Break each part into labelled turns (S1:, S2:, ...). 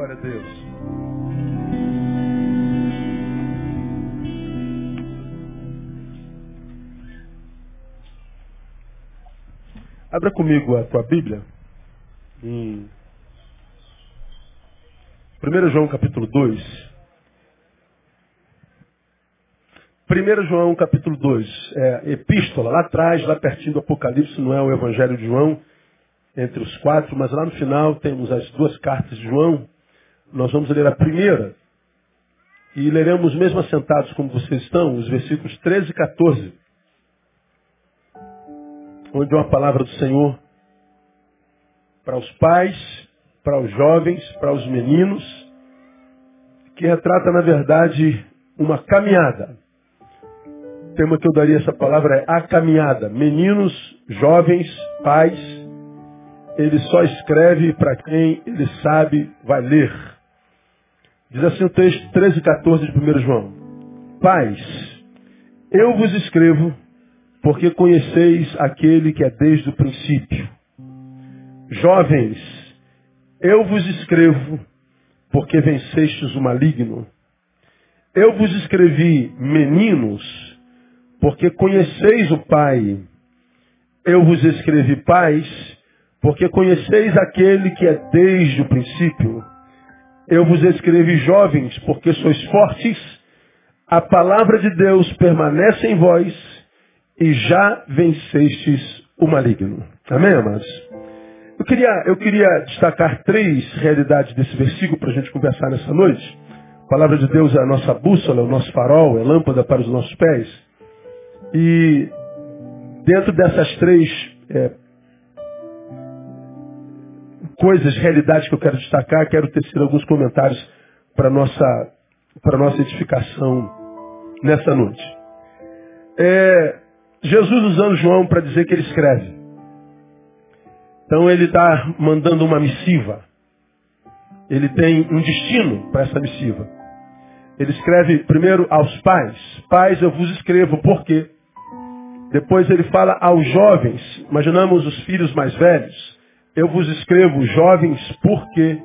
S1: Glória a Deus. Abra comigo a tua Bíblia em 1 João capítulo 2. 1 João capítulo 2, é, epístola, lá atrás, lá pertinho do Apocalipse, não é o Evangelho de João, entre os quatro, mas lá no final temos as duas cartas de João. Nós vamos ler a primeira e leremos mesmo assentados como vocês estão, os versículos 13 e 14, onde uma palavra do Senhor para os pais, para os jovens, para os meninos, que retrata, na verdade, uma caminhada o tema que eu daria essa palavra é a caminhada. Meninos, jovens, pais, ele só escreve para quem ele sabe vai ler. Diz assim o texto 13 e 14 de 1 João. Pais, eu vos escrevo porque conheceis aquele que é desde o princípio. Jovens, eu vos escrevo porque vencestes o maligno. Eu vos escrevi, meninos, porque conheceis o Pai. Eu vos escrevi paz, porque conheceis aquele que é desde o princípio. Eu vos escrevi jovens, porque sois fortes, a palavra de Deus permanece em vós e já vencestes o maligno. Amém, amados? Eu queria, eu queria destacar três realidades desse versículo para a gente conversar nessa noite. A palavra de Deus é a nossa bússola, é o nosso farol, é lâmpada para os nossos pés. E dentro dessas três é, coisas, realidades que eu quero destacar, quero tecer alguns comentários para nossa para nossa edificação nessa noite. É, Jesus usando João para dizer que ele escreve. Então ele está mandando uma missiva. Ele tem um destino para essa missiva. Ele escreve primeiro aos pais. Pais, eu vos escrevo. Por quê? Depois ele fala aos jovens, imaginamos os filhos mais velhos. Eu vos escrevo jovens por quê?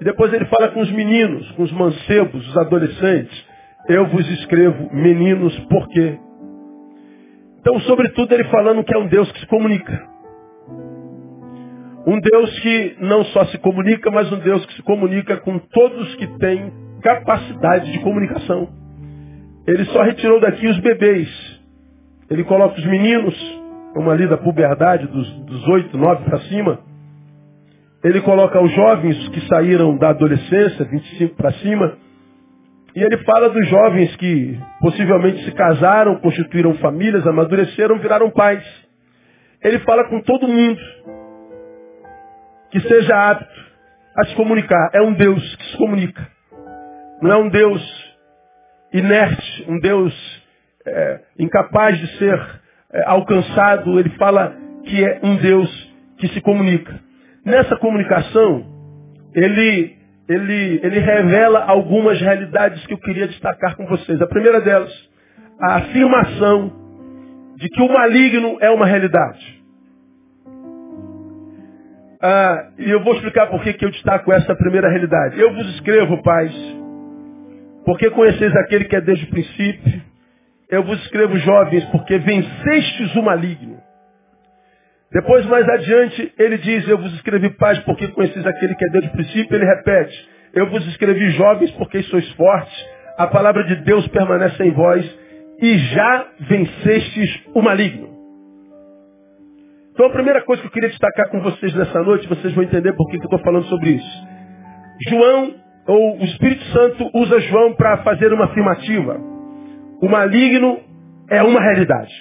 S1: E depois ele fala com os meninos, com os mancebos, os adolescentes. Eu vos escrevo meninos por quê? Então, sobretudo, ele falando que é um Deus que se comunica. Um Deus que não só se comunica, mas um Deus que se comunica com todos que têm capacidade de comunicação. Ele só retirou daqui os bebês, ele coloca os meninos, uma ali da puberdade, dos, 8, 9 para cima. Ele coloca os jovens que saíram da adolescência, 25 para cima. E ele fala dos jovens que possivelmente se casaram, constituíram famílias, amadureceram, viraram pais. Ele fala com todo mundo que seja apto a se comunicar. É um Deus que se comunica. Não é um Deus inerte, um Deus é, incapaz de ser alcançado, ele fala que é um Deus que se comunica. Nessa comunicação, ele, ele, ele revela algumas realidades que eu queria destacar com vocês. A primeira delas, a afirmação de que o maligno é uma realidade. Ah, e eu vou explicar por que eu destaco essa primeira realidade. Eu vos escrevo, pais, porque conheceis aquele que é desde o princípio, eu vos escrevo jovens, porque vencestes o maligno. Depois, mais adiante, ele diz, eu vos escrevi paz, porque conheceis aquele que é Deus do princípio. Ele repete, eu vos escrevi jovens, porque sois fortes. A palavra de Deus permanece em vós e já vencestes o maligno. Então, a primeira coisa que eu queria destacar com vocês nessa noite, vocês vão entender por que eu estou falando sobre isso. João, ou o Espírito Santo, usa João para fazer uma afirmativa. O maligno é uma realidade.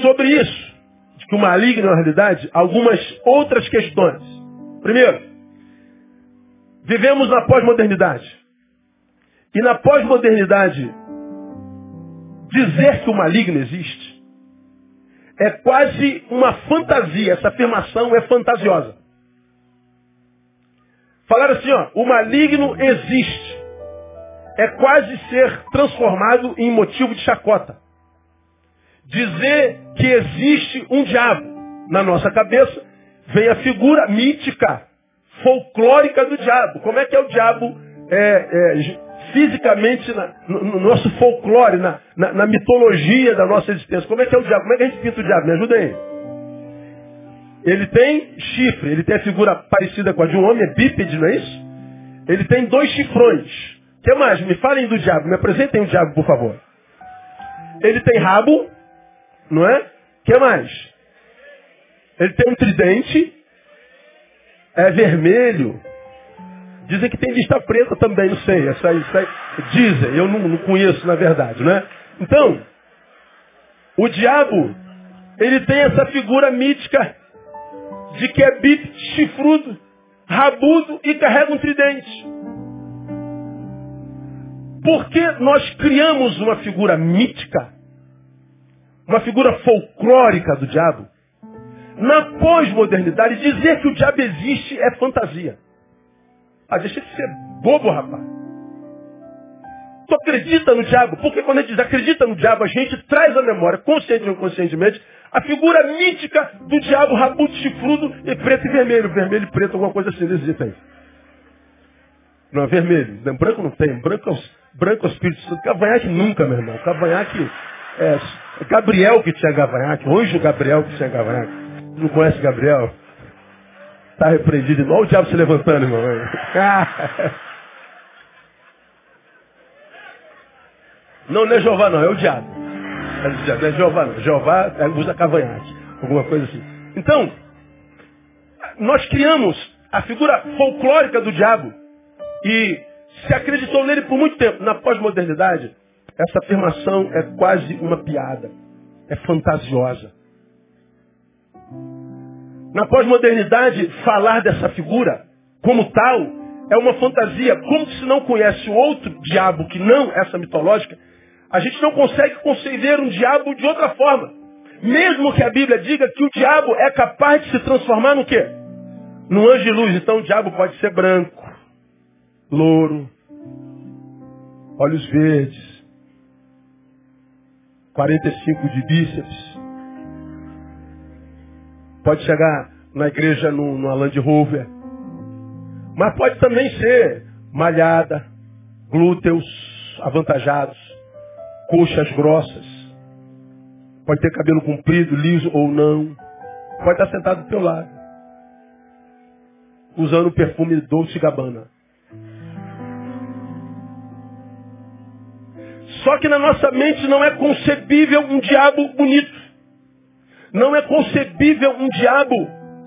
S1: Sobre isso, de que o maligno é uma realidade, algumas outras questões. Primeiro, vivemos na pós-modernidade. E na pós-modernidade, dizer que o maligno existe é quase uma fantasia. Essa afirmação é fantasiosa. Falar assim, ó, o maligno existe é quase ser transformado em motivo de chacota. Dizer que existe um diabo na nossa cabeça vem a figura mítica, folclórica do diabo. Como é que é o diabo é, é, fisicamente na, no, no, nosso folclore, na, na, na, mitologia da nossa existência? Como é que é o diabo? Como é que a gente pinta o diabo? Me ajuda aí. Ele tem chifre, ele tem a figura parecida com a de um homem, é bípede, não é isso? Ele tem dois chifrões. Que mais? Me falem do diabo, me apresentem o diabo, por favor. Ele tem rabo, não é? Que mais? Ele tem um tridente, é vermelho. Dizem que tem lista preta também, não sei. Essa essa dizem, eu não, não conheço na verdade, né? Então, o diabo, ele tem essa figura mítica de que é bip chifrudo, rabudo e carrega um tridente. Porque nós criamos uma figura mítica, uma figura folclórica do diabo, na pós-modernidade, dizer que o diabo existe é fantasia. Ah, deixa de ser bobo, rapaz. Tu acredita no diabo? Porque quando a gente acredita no diabo, a gente traz à memória, consciente ou inconscientemente, a figura mítica do diabo rabudo, chifrudo e preto e vermelho. Vermelho e preto, alguma coisa assim desse aí. Não, vermelho. Branco não tem. Branco é o, branco é o Espírito Santo. Cavanhaque nunca, meu irmão. Cavanhaque é Gabriel que tinha Gavanhaque. Hoje o Gabriel que tinha Gavanhaque. Não conhece Gabriel? Está repreendido. Olha o diabo se levantando, irmão. Não, não é Jeová não, é o diabo. Não é Jeová não. Jeová usa cavanhaque. Alguma coisa assim. Então, nós criamos a figura folclórica do diabo e se acreditou nele por muito tempo. Na pós-modernidade, essa afirmação é quase uma piada. É fantasiosa. Na pós-modernidade, falar dessa figura como tal é uma fantasia. Como se não conhece outro diabo que não essa mitológica, a gente não consegue conceber um diabo de outra forma. Mesmo que a Bíblia diga que o diabo é capaz de se transformar no quê? No anjo de luz. Então o diabo pode ser branco, louro, olhos verdes, 45 de bíceps, Pode chegar na igreja no, numa Land Rover. Mas pode também ser malhada, glúteos avantajados, coxas grossas. Pode ter cabelo comprido, liso ou não. Pode estar sentado do teu lado. Usando perfume Dolce Gabbana. Só que na nossa mente não é concebível um diabo bonito. Não é concebível um diabo,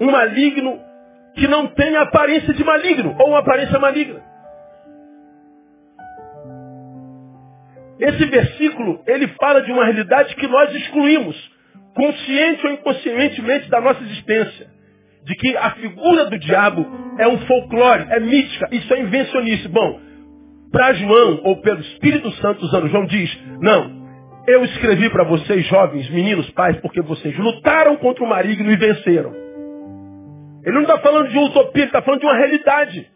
S1: um maligno, que não tenha aparência de maligno, ou uma aparência maligna. Esse versículo, ele fala de uma realidade que nós excluímos, consciente ou inconscientemente da nossa existência. De que a figura do diabo é um folclore, é mítica, isso é invencionice. Bom, para João, ou pelo Espírito Santo usando, João diz, não, eu escrevi para vocês, jovens, meninos, pais, porque vocês lutaram contra o maligno e venceram. Ele não está falando de utopia, ele está falando de uma realidade.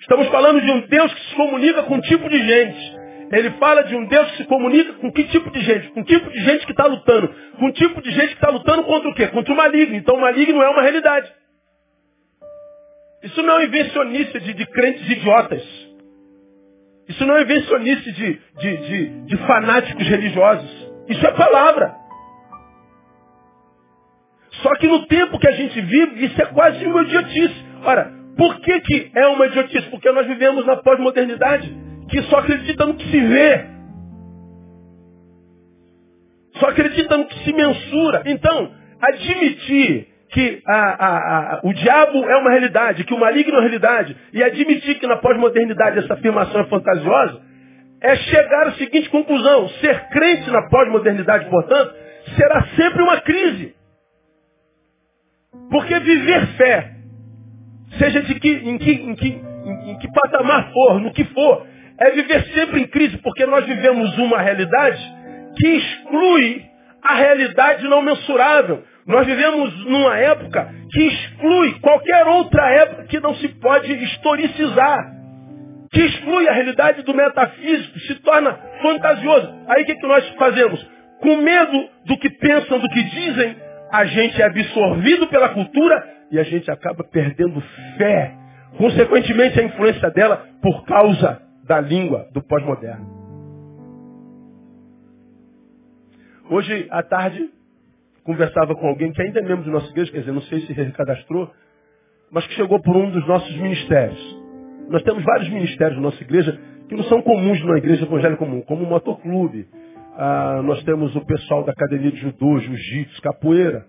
S1: Estamos falando de um Deus que se comunica com um tipo de gente. Ele fala de um Deus que se comunica com que tipo de gente? Com tipo de gente que está lutando. Com tipo de gente que está lutando contra o quê? Contra o maligno. Então o maligno é uma realidade. Isso não é invencionice de, de crentes idiotas. Isso não é invencionice de, de, de, de fanáticos religiosos. Isso é palavra. Só que no tempo que a gente vive, isso é quase uma idiotice. Ora, por que, que é uma idiotice? Porque nós vivemos na pós-modernidade, que só acredita no que se vê. Só acredita no que se mensura. Então, admitir que a, a, a, o diabo é uma realidade, que o maligno é uma realidade, e admitir que na pós-modernidade essa afirmação é fantasiosa, é chegar à seguinte conclusão. Ser crente na pós-modernidade, portanto, será sempre uma crise. Porque viver fé, seja de que, em, que, em, que, em, que patamar for, no que for, é viver sempre em crise, porque nós vivemos uma realidade que exclui a realidade não mensurável. Nós vivemos numa época que exclui qualquer outra época que não se pode historicizar. Que exclui a realidade do metafísico, se torna fantasioso. Aí o que, que nós fazemos? Com medo do que pensam, do que dizem, a gente é absorvido pela cultura e a gente acaba perdendo fé. Consequentemente, a influência dela por causa da língua do pós-moderno. Hoje à tarde, conversava com alguém que ainda é membro de nossa igreja, quer dizer, não sei se recadastrou, mas que chegou por um dos nossos ministérios. Nós temos vários ministérios na nossa igreja que não são comuns numa igreja evangélica comum, como o motoclube. Ah, nós temos o pessoal da academia de judô, jiu-jitsu, capoeira.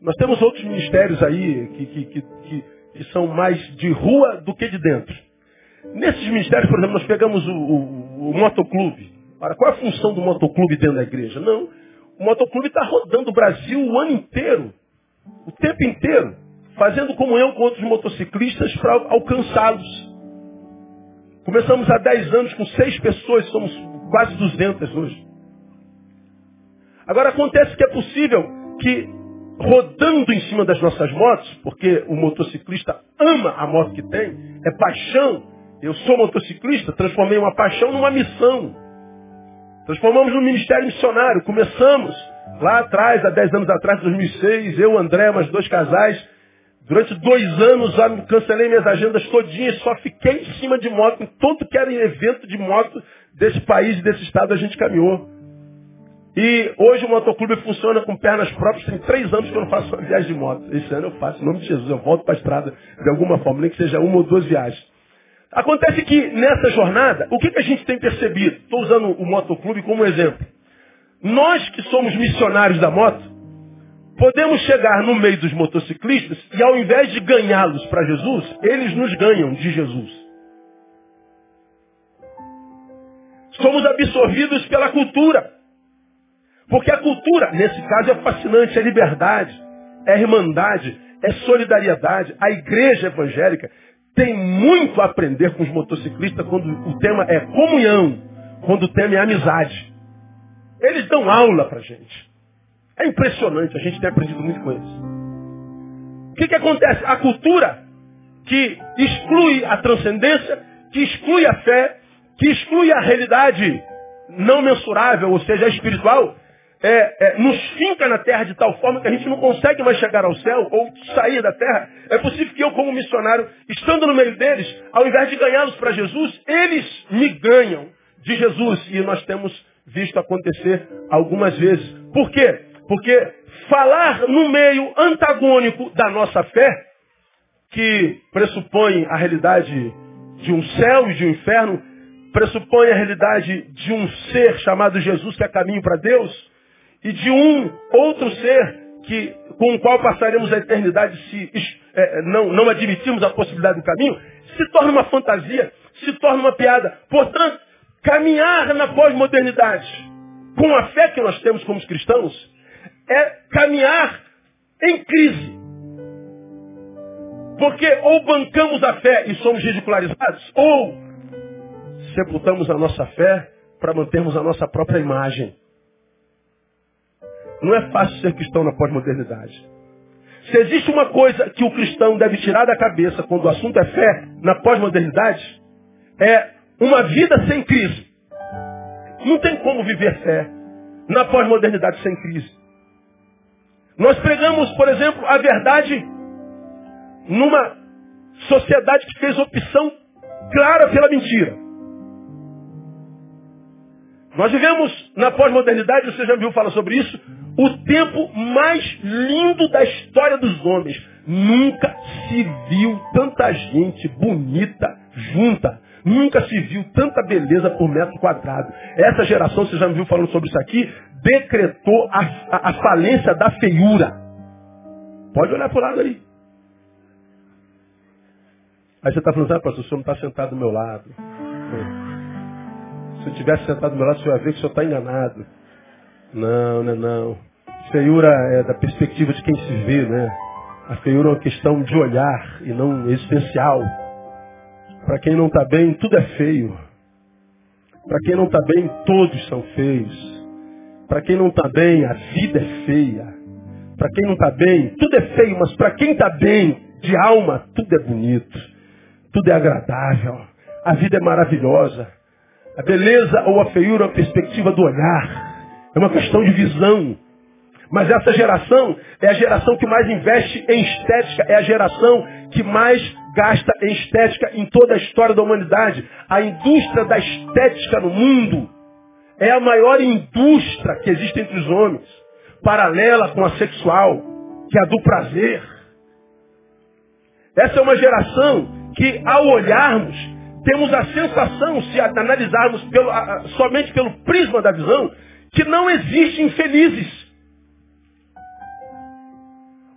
S1: Nós temos outros ministérios aí que, que, que, que, que são mais de rua do que de dentro. Nesses ministérios, por exemplo, nós pegamos o, o, o motoclube. Para qual é a função do motoclube dentro da igreja? Não. O motoclube está rodando o Brasil o ano inteiro, o tempo inteiro, fazendo comunhão com outros motociclistas para alcançá-los. Começamos há 10 anos com seis pessoas, somos quase 200 hoje. Agora acontece que é possível que rodando em cima das nossas motos, porque o motociclista ama a moto que tem, é paixão. Eu sou motociclista, transformei uma paixão numa missão. Transformamos no ministério missionário. Começamos lá atrás, há 10 anos atrás, 2006, eu, André, mais dois casais. Durante dois anos já cancelei minhas agendas todinhas, só fiquei em cima de moto. Em todo que era evento de moto desse país, desse estado, a gente caminhou. E hoje o motoclube funciona com pernas próprias. Tem três anos que eu não faço uma viagem de moto. Esse ano eu faço, em nome de Jesus. Eu volto para a estrada de alguma forma, nem que seja uma ou duas viagens. Acontece que nessa jornada, o que, que a gente tem percebido? Estou usando o motoclube como exemplo. Nós que somos missionários da moto, podemos chegar no meio dos motociclistas e ao invés de ganhá-los para Jesus, eles nos ganham de Jesus. Somos absorvidos pela cultura. Porque a cultura, nesse caso, é fascinante, é liberdade, é irmandade, é solidariedade. A igreja evangélica tem muito a aprender com os motociclistas quando o tema é comunhão, quando o tema é amizade. Eles dão aula pra gente. É impressionante, a gente tem aprendido muito com eles. O que, que acontece? A cultura que exclui a transcendência, que exclui a fé, que exclui a realidade não mensurável, ou seja, espiritual, é, é, nos finca na terra de tal forma que a gente não consegue mais chegar ao céu ou sair da terra, é possível que eu, como missionário, estando no meio deles, ao invés de ganhá-los para Jesus, eles me ganham de Jesus. E nós temos visto acontecer algumas vezes. Por quê? Porque falar no meio antagônico da nossa fé, que pressupõe a realidade de um céu e de um inferno, pressupõe a realidade de um ser chamado Jesus que é caminho para Deus, e de um outro ser que, com o qual passaremos a eternidade se é, não, não admitirmos a possibilidade do caminho, se torna uma fantasia, se torna uma piada. Portanto, caminhar na pós-modernidade com a fé que nós temos como cristãos é caminhar em crise. Porque ou bancamos a fé e somos ridicularizados, ou sepultamos a nossa fé para mantermos a nossa própria imagem. Não é fácil ser cristão na pós-modernidade. Se existe uma coisa que o cristão deve tirar da cabeça quando o assunto é fé na pós-modernidade, é uma vida sem crise. Não tem como viver fé na pós-modernidade sem crise. Nós pregamos, por exemplo, a verdade numa sociedade que fez opção clara pela mentira. Nós vivemos na pós-modernidade, você já viu falar sobre isso, o tempo mais lindo da história dos homens. Nunca se viu tanta gente bonita junta. Nunca se viu tanta beleza por metro quadrado. Essa geração, você já me viu falando sobre isso aqui, decretou a, a, a falência da feiura. Pode olhar para o lado aí. Aí você está falando, ah, pastor, o senhor não está sentado do meu lado. Se tivesse sentado do meu lado, o senhor ia ver que o senhor está enganado. Não, não, não. Feiura é da perspectiva de quem se vê, né? A feiura é uma questão de olhar e não existencial. Para quem não está bem, tudo é feio. Para quem não está bem, todos são feios. Para quem não está bem, a vida é feia. Para quem não está bem, tudo é feio, mas para quem está bem, de alma, tudo é bonito. Tudo é agradável. A vida é maravilhosa. A beleza ou a feiura é uma perspectiva do olhar. É uma questão de visão. Mas essa geração é a geração que mais investe em estética, é a geração que mais gasta em estética em toda a história da humanidade. A indústria da estética no mundo é a maior indústria que existe entre os homens, paralela com a sexual, que é a do prazer. Essa é uma geração que, ao olharmos, temos a sensação, se analisarmos pelo, somente pelo prisma da visão, que não existem infelizes.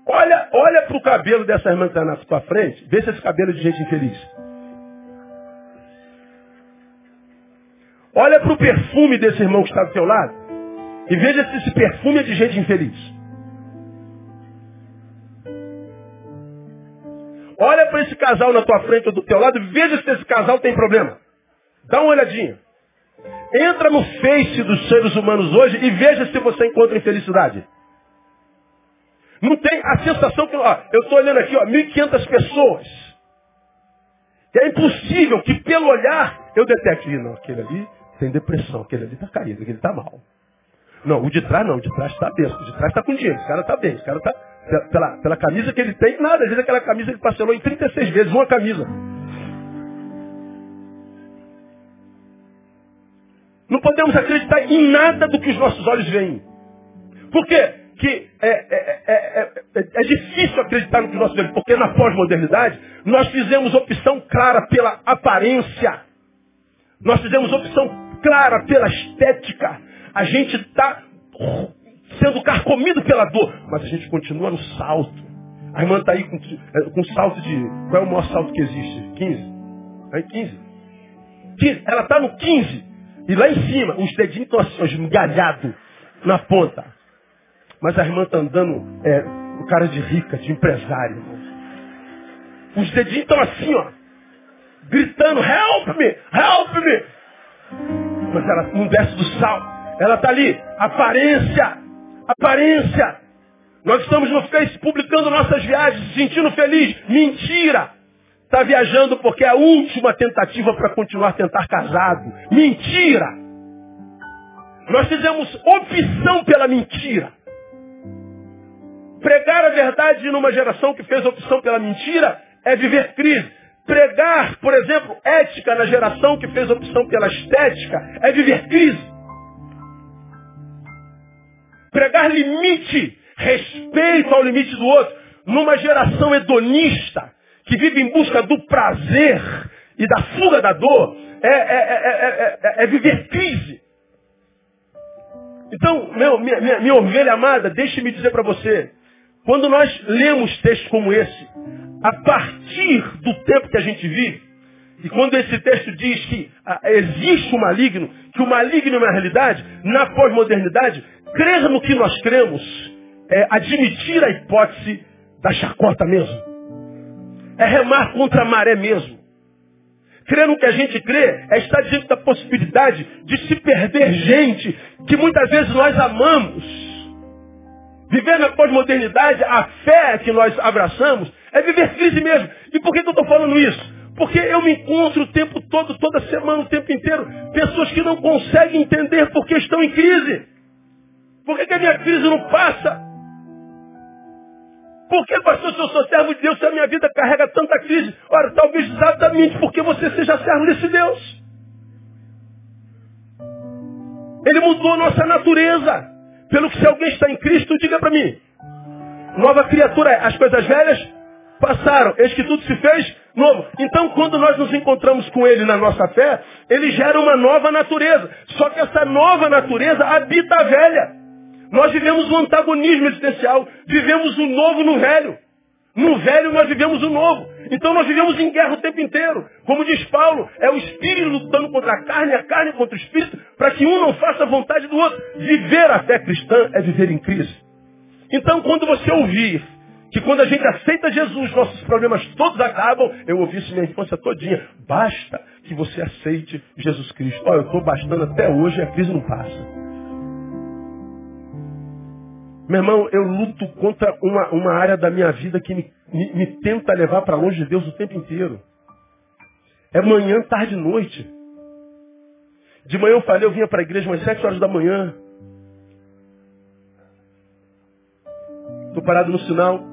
S1: Olha, olha para o cabelo dessa irmã que está na tua frente, vê se esse cabelo é de gente infeliz. Olha para o perfume desse irmão que está do teu lado e veja se esse perfume é de gente infeliz. Olha para esse casal na tua frente ou do teu lado e veja se esse casal tem problema. Dá uma olhadinha. Entra no Face dos seres humanos hoje e veja se você encontra infelicidade. Não tem a sensação que, ó, eu estou olhando aqui, ó, 1.500 pessoas. E é impossível que pelo olhar eu detecte, não, aquele ali tem depressão, aquele ali está caído, aquele está mal. Não, o de trás não, o de trás está bem, o de trás está com dinheiro, esse cara está bem, esse cara está, pela, pela camisa que ele tem, nada, às vezes aquela camisa ele parcelou em 36 vezes, uma camisa. Não podemos acreditar em nada do que os nossos olhos veem. Por quê? que é, é, é, é, difícil acreditar no que nós vemos, porque na pós-modernidade nós fizemos opção clara pela aparência. Nós fizemos opção clara pela estética. A gente está sendo carcomido pela dor, mas a gente continua no salto. A irmã está aí com, com salto de. Qual é o maior salto que existe? 15? Aí 15. 15. Ela está no 15. E lá em cima, os dedinhos estão assim, esmigalhados na ponta. Mas a irmã está andando é, o cara de rica, de empresário. Os dedinhos estão assim, ó. Gritando, help me, help me. Mas ela não desce do sal. Ela está ali, aparência, aparência. Nós estamos no Face publicando nossas viagens, se sentindo feliz. Mentira! Está viajando porque é a última tentativa para continuar a tentar casado. Mentira! Nós fizemos opção pela mentira. Pregar a verdade numa geração que fez opção pela mentira é viver crise. Pregar, por exemplo, ética na geração que fez opção pela estética é viver crise. Pregar limite, respeito ao limite do outro, numa geração hedonista que vive em busca do prazer e da fuga da dor, é, é, é, é viver crise. Então, meu, minha, minha, minha ovelha amada, deixe-me dizer para você, quando nós lemos textos como esse, a partir do tempo que a gente vive, e quando esse texto diz que ah, existe o maligno, que o maligno é uma realidade, na pós-modernidade, crer no que nós cremos é admitir a hipótese da chacota mesmo. É remar contra a maré mesmo. Crer no que a gente crê é estar diante da possibilidade de se perder gente que muitas vezes nós amamos Viver na pós-modernidade, a fé que nós abraçamos, é viver crise mesmo. E por que, que eu estou falando isso? Porque eu me encontro o tempo todo, toda semana, o tempo inteiro, pessoas que não conseguem entender porque estão em crise. Por que, que a minha crise não passa? Por que, pastor, se eu sou servo de Deus, se a minha vida carrega tanta crise? Ora, talvez exatamente porque você seja servo desse Deus. Ele mudou nossa natureza. Pelo que se alguém está em Cristo, diga para mim. Nova criatura. As coisas velhas passaram. Eis que tudo se fez novo. Então, quando nós nos encontramos com Ele na nossa fé, Ele gera uma nova natureza. Só que essa nova natureza habita a velha. Nós vivemos um antagonismo existencial. Vivemos o novo no velho. No velho nós vivemos o novo. Então nós vivemos em guerra o tempo inteiro. Como diz Paulo, é o espírito lutando contra a carne, a carne contra o espírito, para que um não faça a vontade do outro. Viver a fé cristã é viver em Cristo. Então quando você ouvir que quando a gente aceita Jesus, nossos problemas todos acabam, eu ouvi isso minha infância todinha. Basta que você aceite Jesus Cristo. Olha, eu estou bastando até hoje e a crise não passa. Meu irmão, eu luto contra uma, uma área da minha vida que me, me, me tenta levar para longe de Deus o tempo inteiro. É manhã, tarde e noite. De manhã eu falei, eu vinha para a igreja umas sete horas da manhã. Estou parado no sinal,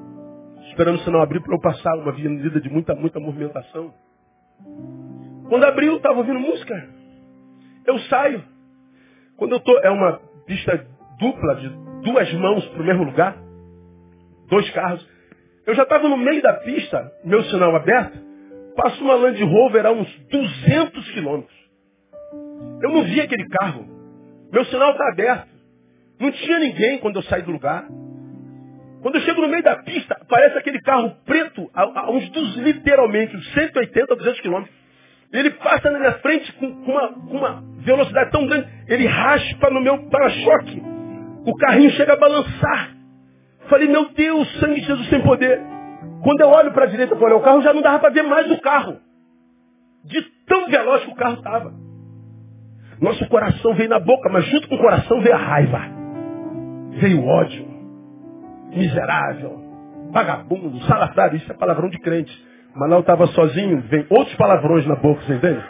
S1: esperando o sinal abrir para eu passar uma avenida de muita, muita movimentação. Quando abriu, estava ouvindo música. Eu saio. Quando eu tô, é uma pista dupla de duas mãos para o mesmo lugar, dois carros. Eu já estava no meio da pista, meu sinal aberto, passo uma Land Rover a uns 200 quilômetros. Eu não vi aquele carro. Meu sinal está aberto. Não tinha ninguém quando eu saí do lugar. Quando eu chego no meio da pista, aparece aquele carro preto a, a uns dos, literalmente, uns 180, 200 quilômetros. Ele passa na minha frente com, com, uma, com uma velocidade tão grande, ele raspa no meu para-choque. O carrinho chega a balançar. Falei, meu Deus, sangue de Jesus sem poder. Quando eu olho para a direita para olhar o carro, já não dava para ver mais o carro. De tão veloz que o carro estava. Nosso coração veio na boca, mas junto com o coração veio a raiva. Veio o ódio. Miserável. Vagabundo, salafrário. Isso é palavrão de crente. Eu estava sozinho, vem outros palavrões na boca, você entende?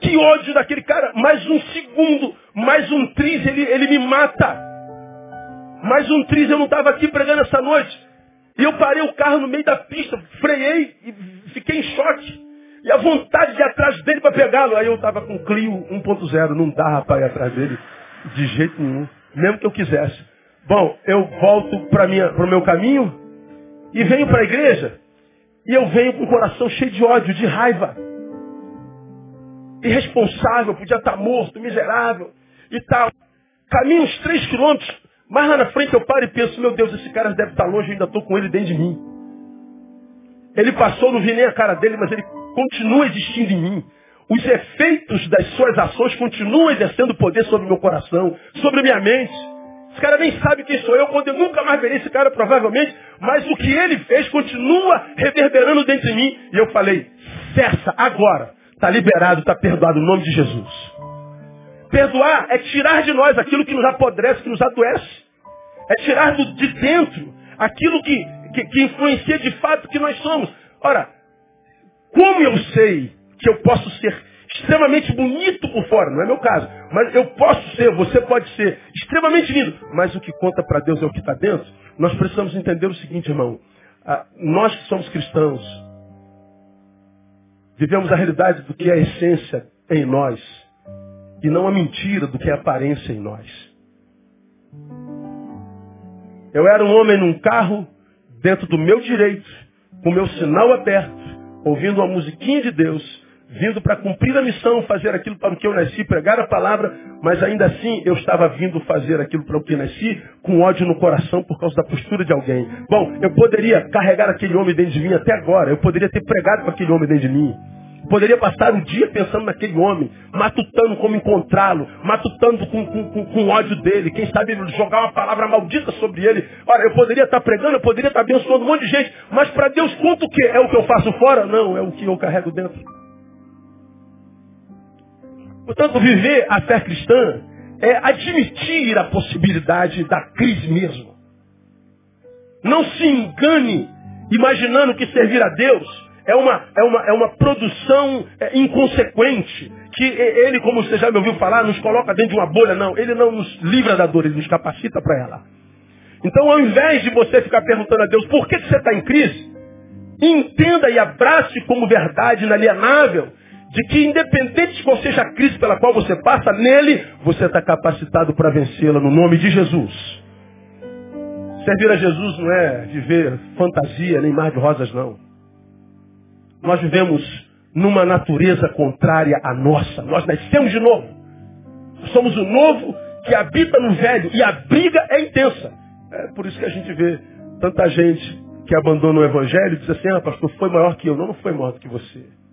S1: Que ódio daquele cara. Mais um segundo, mais um triz, ele, ele me mata. Mais um triz, eu não estava aqui pregando essa noite. E eu parei o carro no meio da pista, freiei e fiquei em choque. E a vontade de ir atrás dele para pegá-lo. Aí eu estava com Clio 1.0, não dava para ir atrás dele de jeito nenhum. Mesmo que eu quisesse. Bom, eu volto para o meu caminho e venho para a igreja. E eu venho com o coração cheio de ódio, de raiva irresponsável, podia estar morto, miserável e tal. Caminho uns três quilômetros, mais lá na frente eu paro e penso, meu Deus, esse cara deve estar longe, eu ainda estou com ele dentro de mim. Ele passou, não vi nem a cara dele, mas ele continua existindo em mim. Os efeitos das suas ações continuam exercendo poder sobre o meu coração, sobre minha mente. Esse cara nem sabe quem sou eu, quando eu nunca mais verei esse cara, provavelmente, mas o que ele fez continua reverberando dentro de mim. E eu falei, cessa agora. Está liberado, está perdoado no nome de Jesus. Perdoar é tirar de nós aquilo que nos apodrece, que nos adoece. É tirar de dentro aquilo que, que, que influencia de fato que nós somos. Ora, como eu sei que eu posso ser extremamente bonito por fora, não é meu caso, mas eu posso ser, você pode ser extremamente lindo, mas o que conta para Deus é o que está dentro, nós precisamos entender o seguinte, irmão. Nós que somos cristãos, Vivemos a realidade do que é a essência em nós e não a mentira do que é a aparência em nós. Eu era um homem num carro, dentro do meu direito, com meu sinal aberto, ouvindo uma musiquinha de Deus, vindo para cumprir a missão, fazer aquilo para o que eu nasci, pregar a palavra, mas ainda assim eu estava vindo fazer aquilo para o que nasci, com ódio no coração por causa da postura de alguém. Bom, eu poderia carregar aquele homem dentro de mim até agora, eu poderia ter pregado para aquele homem dentro de mim. Poderia passar o dia pensando naquele homem, matutando como encontrá-lo, matutando com, com, com, com, ódio dele, quem sabe jogar uma palavra maldita sobre ele. Olha, eu poderia estar pregando, eu poderia estar abençoando um monte de gente, mas para Deus quanto que é o que eu faço fora? Não, é o que eu carrego dentro. Portanto, viver a fé cristã é admitir a possibilidade da crise mesmo. Não se engane imaginando que servir a Deus é uma, é uma, é uma produção é, inconsequente. Que ele, como você já me ouviu falar, nos coloca dentro de uma bolha. Não, ele não nos livra da dor, ele nos capacita para ela. Então, ao invés de você ficar perguntando a Deus por que, que você está em crise, entenda e abrace como verdade inalienável de que independente de qual seja a crise pela qual você passa, nele você está capacitado para vencê-la no nome de Jesus. Servir a Jesus não é viver fantasia nem mar de rosas, não. Nós vivemos numa natureza contrária à nossa. Nós nascemos de novo. Somos o novo que habita no velho e a briga é intensa. É por isso que a gente vê tanta gente que abandona o evangelho e diz assim, ah, pastor, foi maior que eu. Não, não foi maior do que você.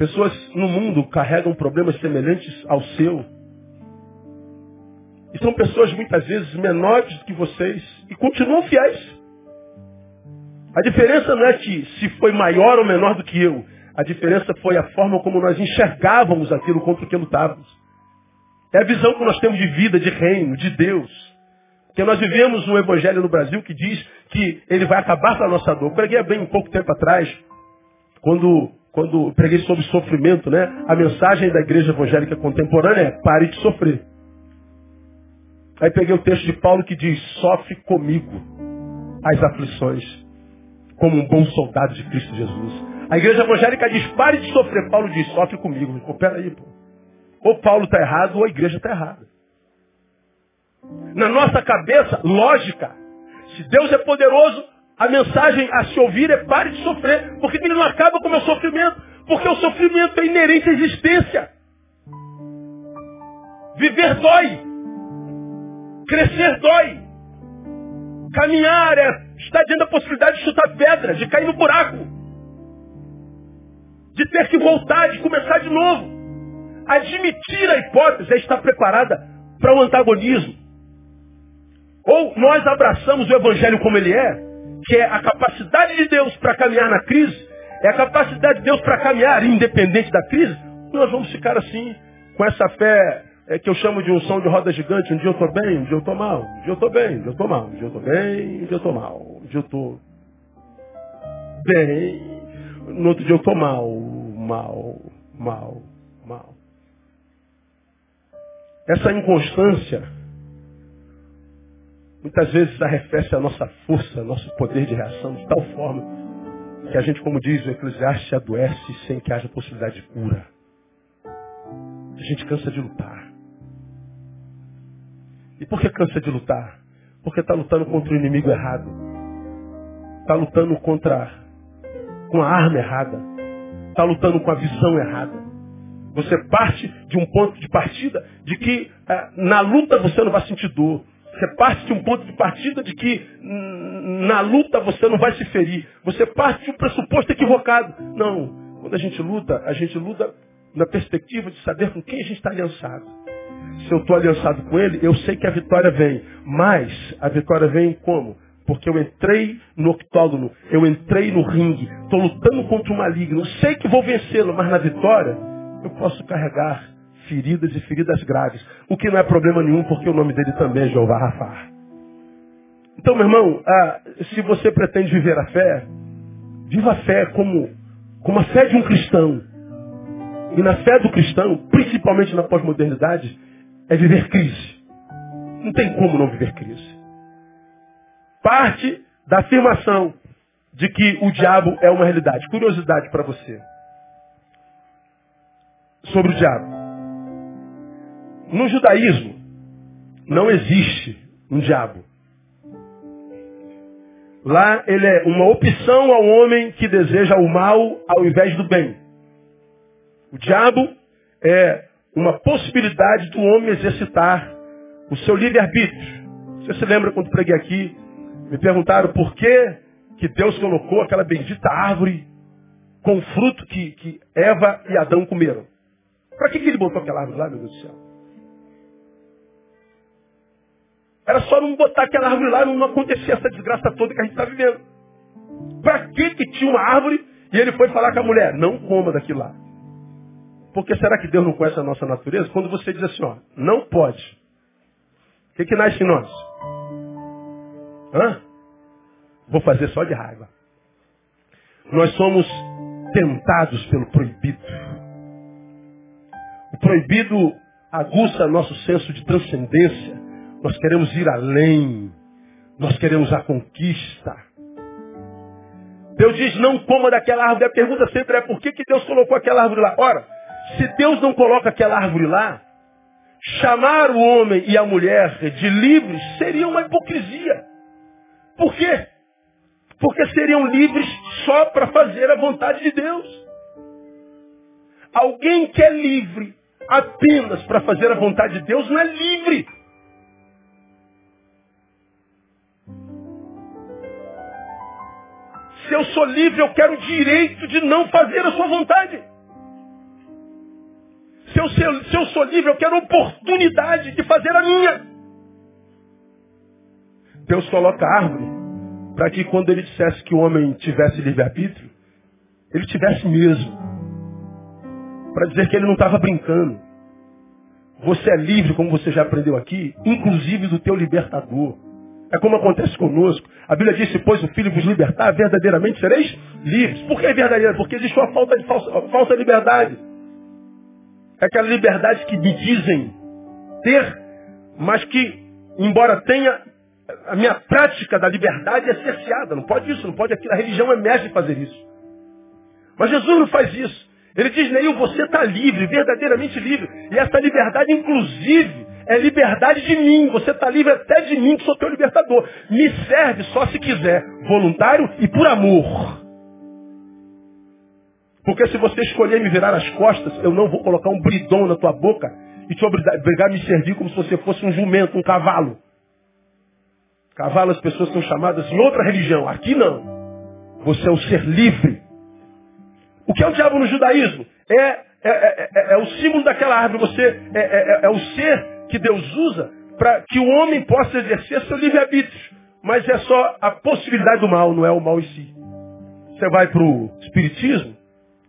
S1: Pessoas no mundo carregam problemas semelhantes ao seu. E são pessoas muitas vezes menores do que vocês e continuam fiéis. A diferença não é que se foi maior ou menor do que eu. A diferença foi a forma como nós enxergávamos aquilo contra o que lutávamos. É a visão que nós temos de vida, de reino, de Deus. Porque nós vivemos um evangelho no Brasil que diz que ele vai acabar com a nossa dor. Eu preguei bem um pouco tempo atrás, quando, quando preguei sobre sofrimento, né? A mensagem da igreja evangélica contemporânea é pare de sofrer. Aí peguei o texto de Paulo que diz, sofre comigo as aflições, como um bom soldado de Cristo Jesus. A igreja evangélica diz, pare de sofrer. Paulo diz, sofre comigo. Pô, peraí, pô. Ou Paulo está errado ou a igreja está errada. Na nossa cabeça, lógica, se Deus é poderoso, a mensagem a se ouvir é pare de sofrer. Porque ele não acaba com o meu sofrimento. Porque o sofrimento é inerente à existência. Viver dói. Crescer dói. Caminhar é estar diante da possibilidade de chutar pedra, de cair no buraco. De ter que voltar, de começar de novo. Admitir a hipótese é estar preparada para o antagonismo. Ou nós abraçamos o evangelho como ele é, que é a capacidade de Deus para caminhar na crise, é a capacidade de Deus para caminhar independente da crise, nós vamos ficar assim, com essa fé é, que eu chamo de som de roda gigante, um dia eu estou bem, um dia eu estou mal, um dia eu estou bem, um dia eu estou mal, um dia eu estou bem, um dia eu estou mal, um dia eu estou bem, no outro dia eu estou mal, mal, mal, mal. Essa inconstância muitas vezes arrefece a nossa força, nosso poder de reação de tal forma que a gente, como diz o Eclesiastes, adoece sem que haja possibilidade de cura. A gente cansa de lutar. E por que cansa de lutar? Porque está lutando contra o inimigo errado. Está lutando contra com a arma errada. Está lutando com a visão errada. Você parte de um ponto de partida de que eh, na luta você não vai sentir dor. Você parte de um ponto de partida de que na luta você não vai se ferir. Você parte de um pressuposto equivocado. Não. Quando a gente luta, a gente luta na perspectiva de saber com quem a gente está aliançado. Se eu estou aliançado com ele, eu sei que a vitória vem. Mas a vitória vem como? Porque eu entrei no octógono, eu entrei no ringue, estou lutando contra o maligno. Sei que vou vencê-lo, mas na vitória eu posso carregar feridas e feridas graves. O que não é problema nenhum, porque o nome dele também é Jeová Rafa. Então, meu irmão, ah, se você pretende viver a fé, viva a fé como, como a fé de um cristão. E na fé do cristão, principalmente na pós-modernidade, é viver crise. Não tem como não viver crise. Parte da afirmação de que o diabo é uma realidade. Curiosidade para você. Sobre o diabo. No judaísmo, não existe um diabo. Lá ele é uma opção ao homem que deseja o mal ao invés do bem. O diabo é uma possibilidade do homem exercitar o seu livre-arbítrio. Você se lembra quando preguei aqui, me perguntaram por que, que Deus colocou aquela bendita árvore com o fruto que, que Eva e Adão comeram. Para que, que ele botou aquela árvore lá, meu Deus do céu? Era só não botar aquela árvore lá, não acontecia essa desgraça toda que a gente está vivendo. Para que que tinha uma árvore e ele foi falar com a mulher? Não coma daquilo lá. Porque será que Deus não conhece a nossa natureza? Quando você diz assim, ó, não pode. O que, que nasce em nós? Hã? Vou fazer só de raiva. Nós somos tentados pelo proibido. O proibido aguça nosso senso de transcendência nós queremos ir além. Nós queremos a conquista. Deus diz, não coma daquela árvore. A pergunta sempre é, por que, que Deus colocou aquela árvore lá? Ora, se Deus não coloca aquela árvore lá, chamar o homem e a mulher de livres seria uma hipocrisia. Por quê? Porque seriam livres só para fazer a vontade de Deus. Alguém que é livre apenas para fazer a vontade de Deus não é livre. Se eu sou livre, eu quero o direito de não fazer a sua vontade. Se eu, se eu sou livre, eu quero oportunidade de fazer a minha. Deus coloca a árvore para que quando ele dissesse que o homem tivesse livre-arbítrio, ele tivesse mesmo. Para dizer que ele não estava brincando. Você é livre, como você já aprendeu aqui, inclusive do teu libertador. É como acontece conosco. A Bíblia diz, se pois o Filho vos libertar, verdadeiramente sereis livres. Por que é verdadeira? Porque existe uma falta de falsa, falsa liberdade. É aquela liberdade que me dizem ter, mas que embora tenha a minha prática da liberdade é cerceada. Não pode isso, não pode aquilo. A religião emerge fazer isso. Mas Jesus não faz isso. Ele diz, Neil, você está livre, verdadeiramente livre. E essa liberdade, inclusive, é liberdade de mim. Você está livre até de mim, que sou teu libertador. Me serve só se quiser, voluntário e por amor. Porque se você escolher me virar as costas, eu não vou colocar um bridão na tua boca e te obrigar a me servir como se você fosse um jumento, um cavalo. Cavalo as pessoas são chamadas em outra religião. Aqui não. Você é o ser livre. O que é o diabo no judaísmo? É, é, é, é o símbolo daquela árvore. Você é, o ser que Deus usa para que o homem possa exercer seu livre-arbítrio. Mas é só a possibilidade do mal, não é o mal em si. Você vai para o Espiritismo,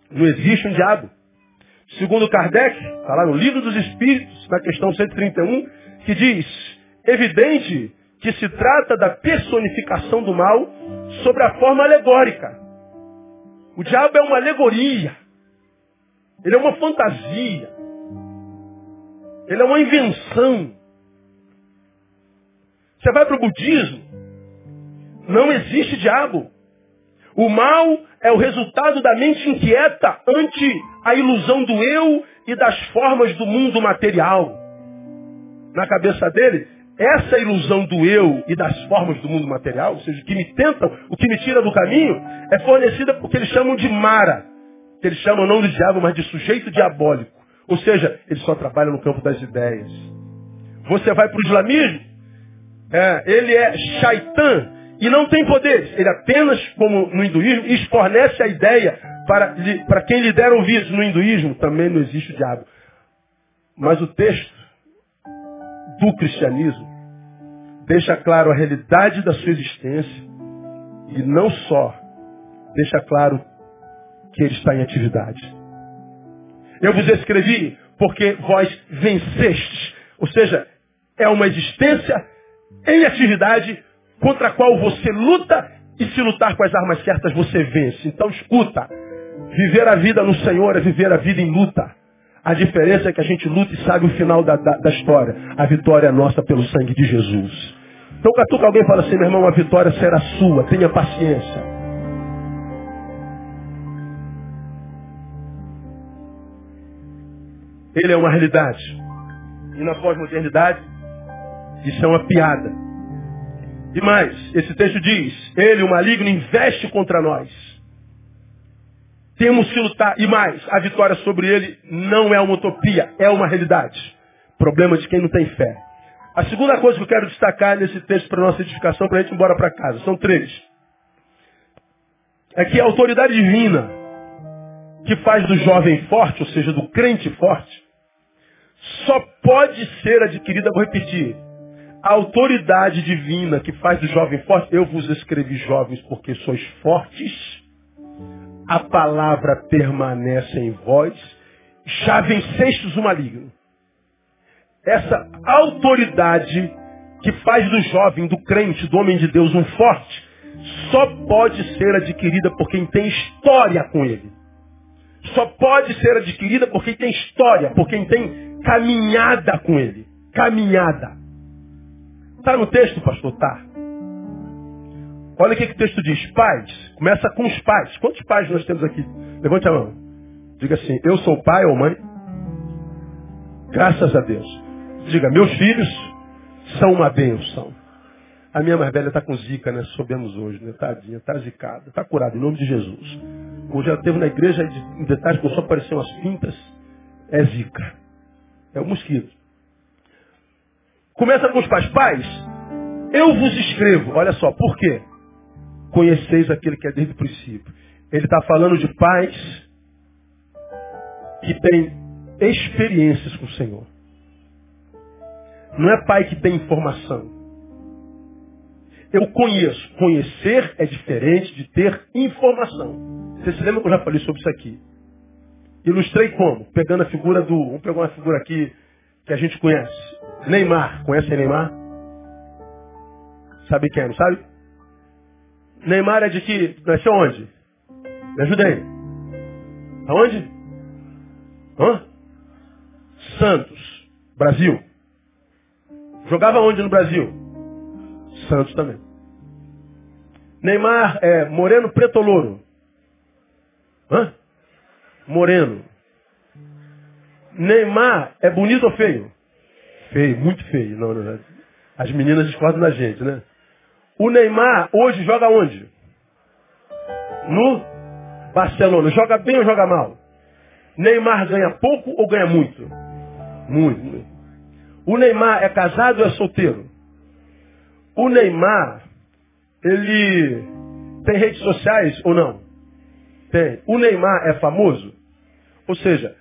S1: não existe um diabo. Segundo Kardec, está lá no Livro dos Espíritos, na questão 131, que diz, evidente que se trata da personificação do mal sobre a forma alegórica. O diabo é uma alegoria. Ele é uma fantasia. Ele é uma invenção. Você vai para o budismo, não existe diabo. O mal é o resultado da mente inquieta ante a ilusão do eu e das formas do mundo material. Na cabeça dele, essa ilusão do eu e das formas do mundo material, ou seja, o que me tentam, o que me tira do caminho, é fornecida porque eles chamam de Mara. Que eles chamam não de diabo, mas de sujeito diabólico. Ou seja, ele só trabalha no campo das ideias. Você vai para o islamismo, é, ele é shaitan e não tem poderes. Ele apenas, como no hinduísmo, esfornece a ideia para, para quem lhe der ouvidos. No hinduísmo também não existe o diabo. Mas o texto do cristianismo deixa claro a realidade da sua existência e não só deixa claro que ele está em atividade. Eu vos escrevi porque vós vencestes. Ou seja, é uma existência em atividade contra a qual você luta e se lutar com as armas certas você vence. Então escuta, viver a vida no Senhor é viver a vida em luta. A diferença é que a gente luta e sabe o final da, da, da história. A vitória é nossa pelo sangue de Jesus. Então catuca alguém fala assim, meu irmão, a vitória será sua, tenha paciência. Ele é uma realidade. E na pós-modernidade, isso é uma piada. E mais, esse texto diz, ele, o maligno, investe contra nós. Temos que lutar. E mais, a vitória sobre ele não é uma utopia, é uma realidade. Problema de quem não tem fé. A segunda coisa que eu quero destacar nesse texto para nossa edificação, para a gente ir embora para casa, são três. É que a autoridade divina, que faz do jovem forte, ou seja, do crente forte, só pode ser adquirida, vou repetir, a autoridade divina que faz do jovem forte, eu vos escrevi jovens porque sois fortes, a palavra permanece em vós, já vencestes o maligno. Essa autoridade que faz do jovem, do crente, do homem de Deus um forte, só pode ser adquirida por quem tem história com ele. Só pode ser adquirida por quem tem história, por quem tem caminhada com ele. Caminhada. Está no texto, pastor? Tá. Olha o que, que o texto diz. Pais. Começa com os pais. Quantos pais nós temos aqui? Levante a mão. Diga assim, eu sou pai ou mãe? Graças a Deus. Diga, meus filhos são uma bênção. A minha mais velha está com zica, né? Soubemos hoje, né? Tadinha, está zicada. Está curada, em nome de Jesus. Hoje ela teve na igreja, em detalhes, começou a aparecer umas pintas. É zica. É o mosquito. Começa com os pais. Pais, eu vos escrevo. Olha só, por quê? Conheceis aquele que é desde o princípio. Ele está falando de pais que têm experiências com o Senhor. Não é pai que tem informação. Eu conheço. Conhecer é diferente de ter informação. Você se lembra que eu já falei sobre isso aqui? Ilustrei como? Pegando a figura do. Vamos pegar uma figura aqui que a gente conhece. Neymar. Conhece Neymar? Sabe quem é, não sabe? Neymar é de que. Nasceu onde? Me ajuda aí. Aonde? Hã? Santos. Brasil. Jogava onde no Brasil? Santos também. Neymar é moreno, preto ou louro? Hã? Moreno. Neymar é bonito ou feio? Feio, muito feio. Não, não, não. As meninas discordam da gente, né? O Neymar hoje joga onde? No Barcelona. Joga bem ou joga mal? Neymar ganha pouco ou ganha muito? Muito. muito. O Neymar é casado ou é solteiro? O Neymar, ele tem redes sociais ou não? Tem. O Neymar é famoso? Ou seja,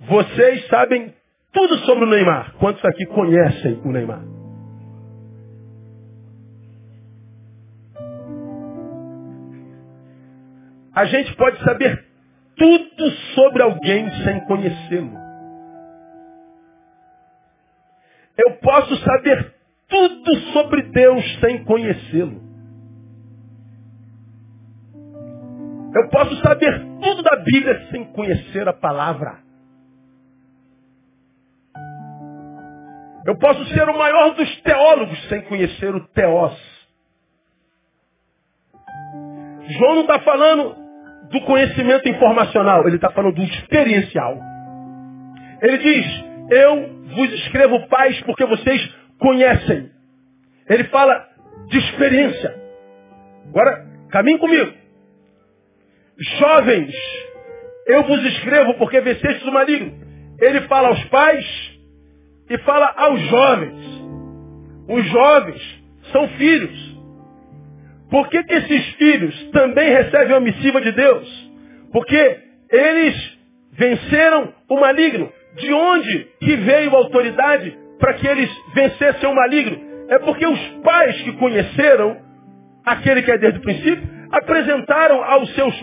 S1: vocês sabem tudo sobre o Neymar. Quantos aqui conhecem o Neymar? A gente pode saber tudo sobre alguém sem conhecê-lo. Eu posso saber tudo sobre Deus sem conhecê-lo. Eu posso saber tudo da Bíblia sem conhecer a palavra. Eu posso ser o maior dos teólogos sem conhecer o teós. João não está falando do conhecimento informacional, ele está falando do experiencial. Ele diz, eu vos escrevo paz porque vocês conhecem. Ele fala de experiência. Agora, caminhe comigo. Jovens, eu vos escrevo porque vencestes o maligno. Ele fala aos pais e fala aos jovens. Os jovens são filhos. Por que, que esses filhos também recebem a missiva de Deus? Porque eles venceram o maligno. De onde que veio a autoridade para que eles vencessem o maligno? É porque os pais que conheceram aquele que é desde o princípio, apresentaram aos seus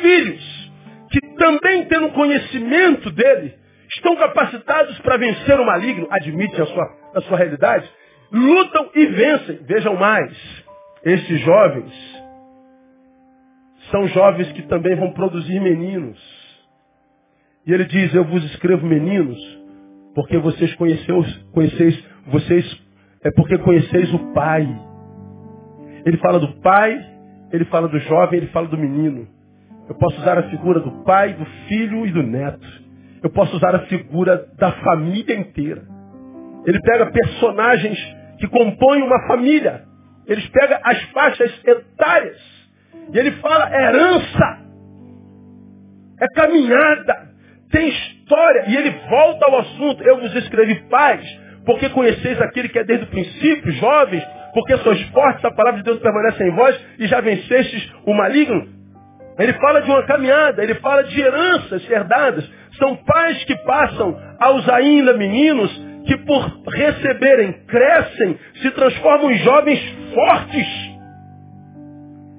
S1: filhos, que também tendo conhecimento dele, estão capacitados para vencer o maligno, admitem a sua, a sua realidade, lutam e vencem. Vejam mais, esses jovens são jovens que também vão produzir meninos. E ele diz, eu vos escrevo meninos, porque vocês conheceis, conheceis vocês, é porque conheceis o Pai. Ele fala do Pai, ele fala do jovem, ele fala do menino. Eu posso usar a figura do pai, do filho e do neto. Eu posso usar a figura da família inteira. Ele pega personagens que compõem uma família. Ele pega as faixas etárias. E ele fala herança. É caminhada. Tem história. E ele volta ao assunto. Eu vos escrevi paz, porque conheceis aquele que é desde o princípio, jovens, porque sois fortes, a palavra de Deus permanece em vós e já vencestes o maligno. Ele fala de uma caminhada, ele fala de heranças herdadas. São pais que passam aos ainda meninos que por receberem, crescem, se transformam em jovens fortes.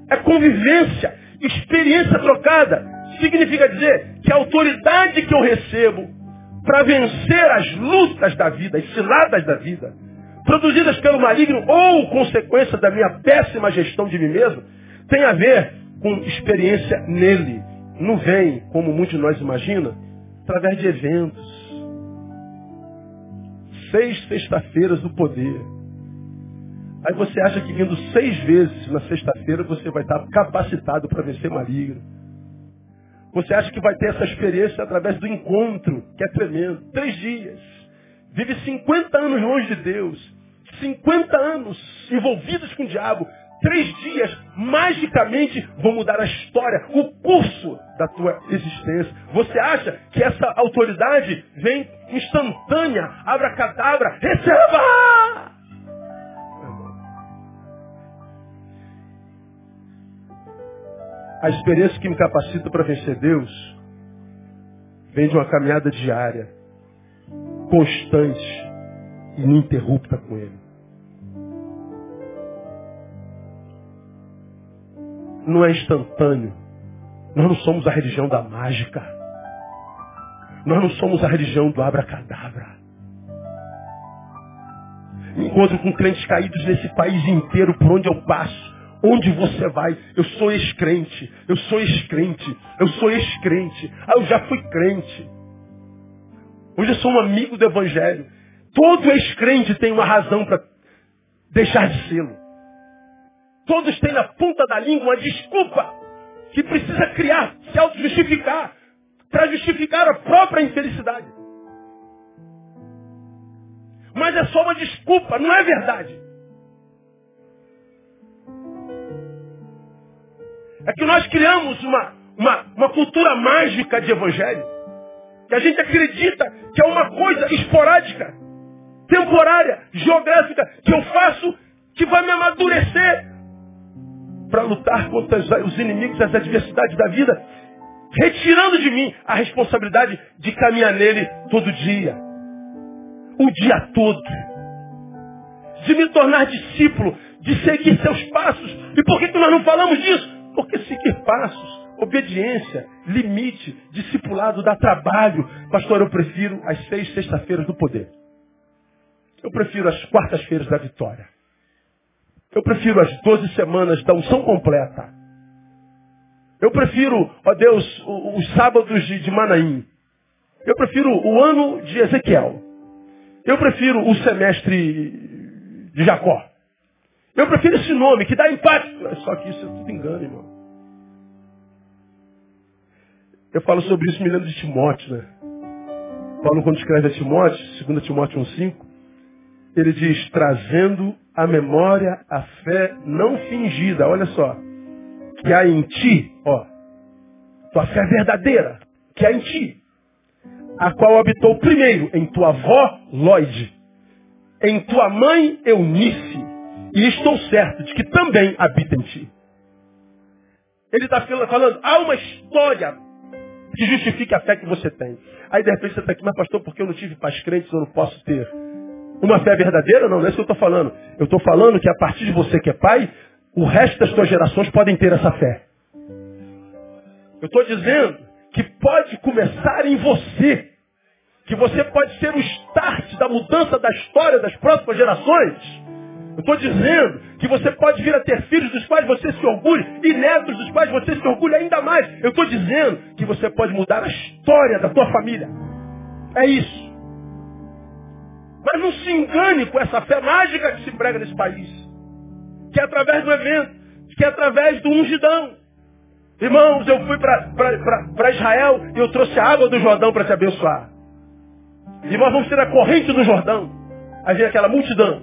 S1: É convivência, experiência trocada. Significa dizer que a autoridade que eu recebo para vencer as lutas da vida, as ciladas da vida, produzidas pelo maligno ou consequência da minha péssima gestão de mim mesmo, tem a ver com experiência nele. Não vem, como muitos de nós imagina, através de eventos. Seis sexta-feiras do poder. Aí você acha que vindo seis vezes na sexta-feira você vai estar capacitado para vencer maligno. Você acha que vai ter essa experiência através do encontro, que é tremendo. Três dias. Vive 50 anos longe de Deus. 50 anos envolvidos com o diabo três dias, magicamente, vão mudar a história, o curso da tua existência. Você acha que essa autoridade vem instantânea, abracadabra, receba! A experiência que me capacita para vencer Deus vem de uma caminhada diária, constante, ininterrupta com Ele. Não é instantâneo. Nós não somos a religião da mágica. Nós não somos a religião do abracadabra. Encontro com crentes caídos nesse país inteiro, por onde eu passo. Onde você vai? Eu sou ex-crente. Eu sou ex-crente. Eu sou ex-crente. Ah, eu já fui crente. Hoje eu sou um amigo do Evangelho. Todo ex-crente tem uma razão para deixar de sê-lo. Todos têm na ponta da língua uma desculpa que precisa criar, se auto-justificar, para justificar a própria infelicidade. Mas é só uma desculpa, não é verdade. É que nós criamos uma, uma, uma cultura mágica de evangelho. Que a gente acredita que é uma coisa esporádica, temporária, geográfica, que eu faço que vai me amadurecer para lutar contra os inimigos, as adversidades da vida, retirando de mim a responsabilidade de caminhar nele todo dia, o dia todo, de me tornar discípulo, de seguir seus passos. E por que, que nós não falamos disso? Porque seguir passos, obediência, limite, discipulado dá trabalho. Pastor, eu prefiro as seis sexta-feiras do poder. Eu prefiro as quartas-feiras da vitória. Eu prefiro as doze semanas da unção completa. Eu prefiro, ó Deus, os sábados de, de Manaim. Eu prefiro o ano de Ezequiel. Eu prefiro o semestre de Jacó. Eu prefiro esse nome que dá impacto. Só que isso é tudo engano, irmão. Eu falo sobre isso me lembro de Timóteo, né? Paulo, quando escreve a Timóteo, 2 Timóteo 1,5, ele diz, trazendo à memória a fé não fingida, olha só, que há em ti, ó, tua fé verdadeira, que há em ti, a qual habitou primeiro em tua avó Lloyd, em tua mãe Eunice, e estou certo de que também habita em ti. Ele está falando, há uma história que justifique a fé que você tem. Aí de repente você está aqui, mas pastor, porque eu não tive pais crentes, eu não posso ter uma fé verdadeira? Não, não é isso que eu estou falando. Eu estou falando que a partir de você que é pai, o resto das suas gerações podem ter essa fé. Eu estou dizendo que pode começar em você. Que você pode ser o start da mudança da história das próximas gerações. Eu estou dizendo que você pode vir a ter filhos dos quais você se orgulha e netos dos quais você se orgulha ainda mais. Eu estou dizendo que você pode mudar a história da tua família. É isso. Mas não se engane com essa fé mágica que se prega nesse país. Que é através do evento, que é através do ungidão. Irmãos, eu fui para Israel e eu trouxe a água do Jordão para te abençoar. E nós vamos ter a corrente do Jordão. Aí vem aquela multidão.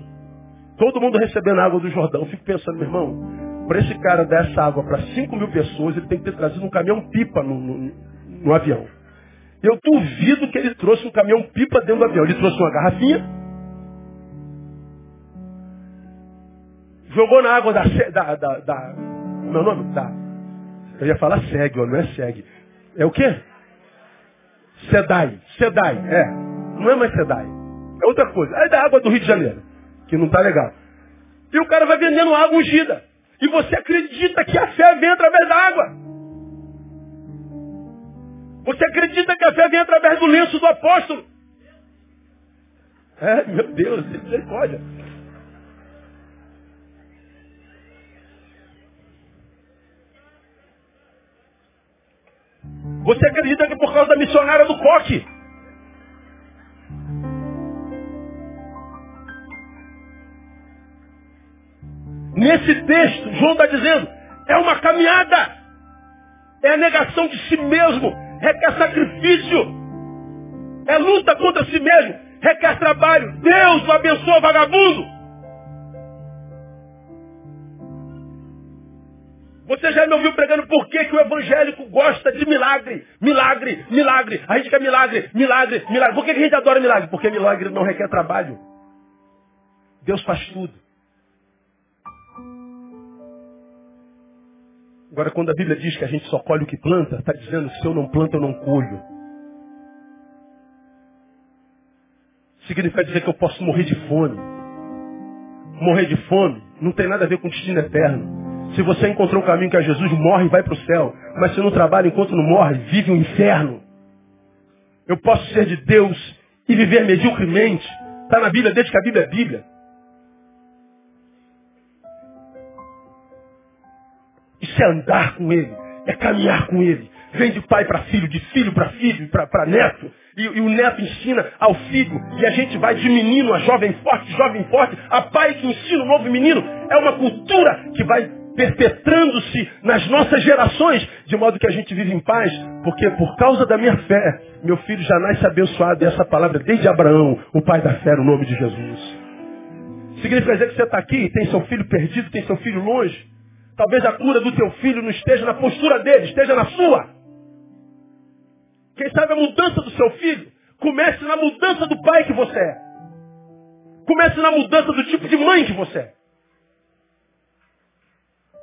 S1: Todo mundo recebendo água do Jordão. Eu fico pensando, meu irmão, para esse cara dar essa água para 5 mil pessoas, ele tem que ter trazido um caminhão pipa no, no, no avião. Eu duvido que ele trouxe um caminhão pipa dentro do avião. Ele trouxe uma garrafinha, jogou na água da. da, da, da meu nome? Da, eu ia falar segue, não é segue. É o quê? Sedai. Sedai, é. Não é mais Sedai. É outra coisa. É da água do Rio de Janeiro que não está legal. E o cara vai vendendo água ungida. E você acredita que a fé vem através da água. Você acredita que a fé vem através do lenço do apóstolo. É, meu Deus, misericórdia. Você acredita que por causa da missionária do coque, Nesse texto, João está dizendo, é uma caminhada. É a negação de si mesmo. Requer sacrifício. É luta contra si mesmo. Requer trabalho. Deus não abençoa vagabundo. Você já me ouviu pregando por que, que o evangélico gosta de milagre? Milagre, milagre. A gente quer milagre, milagre, milagre. Por que, que a gente adora milagre? Porque milagre não requer trabalho. Deus faz tudo. Agora, quando a Bíblia diz que a gente só colhe o que planta, está dizendo que se eu não planto, eu não colho. Significa dizer que eu posso morrer de fome. Morrer de fome não tem nada a ver com destino eterno. Se você encontrou um caminho que é Jesus, morre e vai para o céu. Mas se não trabalha enquanto não morre, vive um inferno. Eu posso ser de Deus e viver mediocremente. Está na Bíblia desde que a Bíblia é Bíblia. Isso é andar com Ele, é caminhar com Ele, vem de pai para filho, de filho para filho, para neto. E, e, o neto ensina ao filho. E a gente vai de menino a jovem forte, jovem forte, a pai que ensina o novo menino. É uma cultura que vai perpetrando-se nas nossas gerações, de modo que a gente vive em paz, porque por causa da minha fé, meu filho já nasce abençoado. E essa palavra desde Abraão, o pai da fé, no nome de Jesus. Significa dizer que você está aqui, tem seu filho perdido, tem seu filho longe. Talvez a cura do teu filho não esteja na postura dele, esteja na sua. Quem sabe a mudança do seu filho comece na mudança do pai que você é. Comece na mudança do tipo de mãe que você é.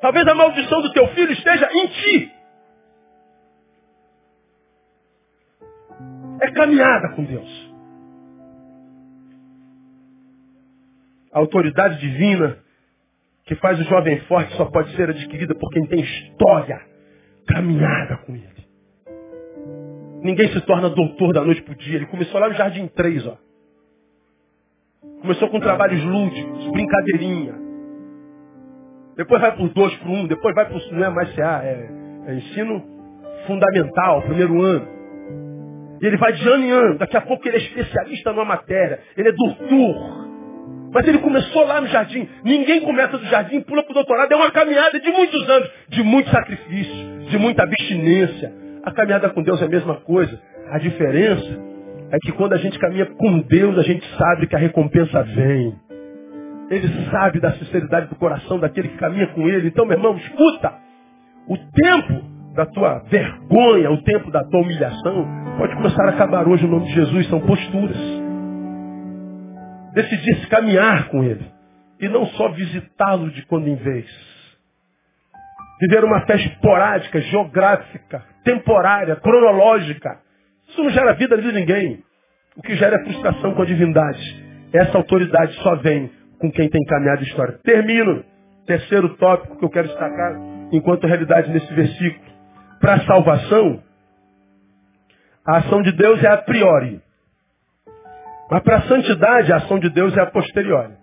S1: Talvez a maldição do teu filho esteja em ti. É caminhada com Deus. A autoridade divina que faz o jovem forte só pode ser adquirida por quem tem história, caminhada com ele. Ninguém se torna doutor da noite para o dia. Ele começou lá no Jardim 3, ó. Começou com trabalhos lúdicos, brincadeirinha. Depois vai 2 para 1, um, depois vai o. Não é mais CA, é, é ensino fundamental, primeiro ano. E ele vai de ano em ano. Daqui a pouco ele é especialista numa matéria. Ele é doutor. Mas ele começou lá no jardim. Ninguém começa do jardim, pula para o doutorado. É uma caminhada de muitos anos, de muito sacrifício, de muita abstinência. A caminhada com Deus é a mesma coisa. A diferença é que quando a gente caminha com Deus, a gente sabe que a recompensa vem. Ele sabe da sinceridade do coração daquele que caminha com ele. Então, meu irmão, escuta. O tempo da tua vergonha, o tempo da tua humilhação, pode começar a acabar hoje no nome de Jesus. São posturas decidisse caminhar com ele. E não só visitá-lo de quando em vez. Viver uma fé esporádica, geográfica, temporária, cronológica. Isso não gera vida de ninguém. O que gera é frustração com a divindade. Essa autoridade só vem com quem tem caminhado a história. Termino. Terceiro tópico que eu quero destacar enquanto realidade nesse versículo. Para a salvação, a ação de Deus é a priori. Mas para a santidade, a ação de Deus é a posteriori.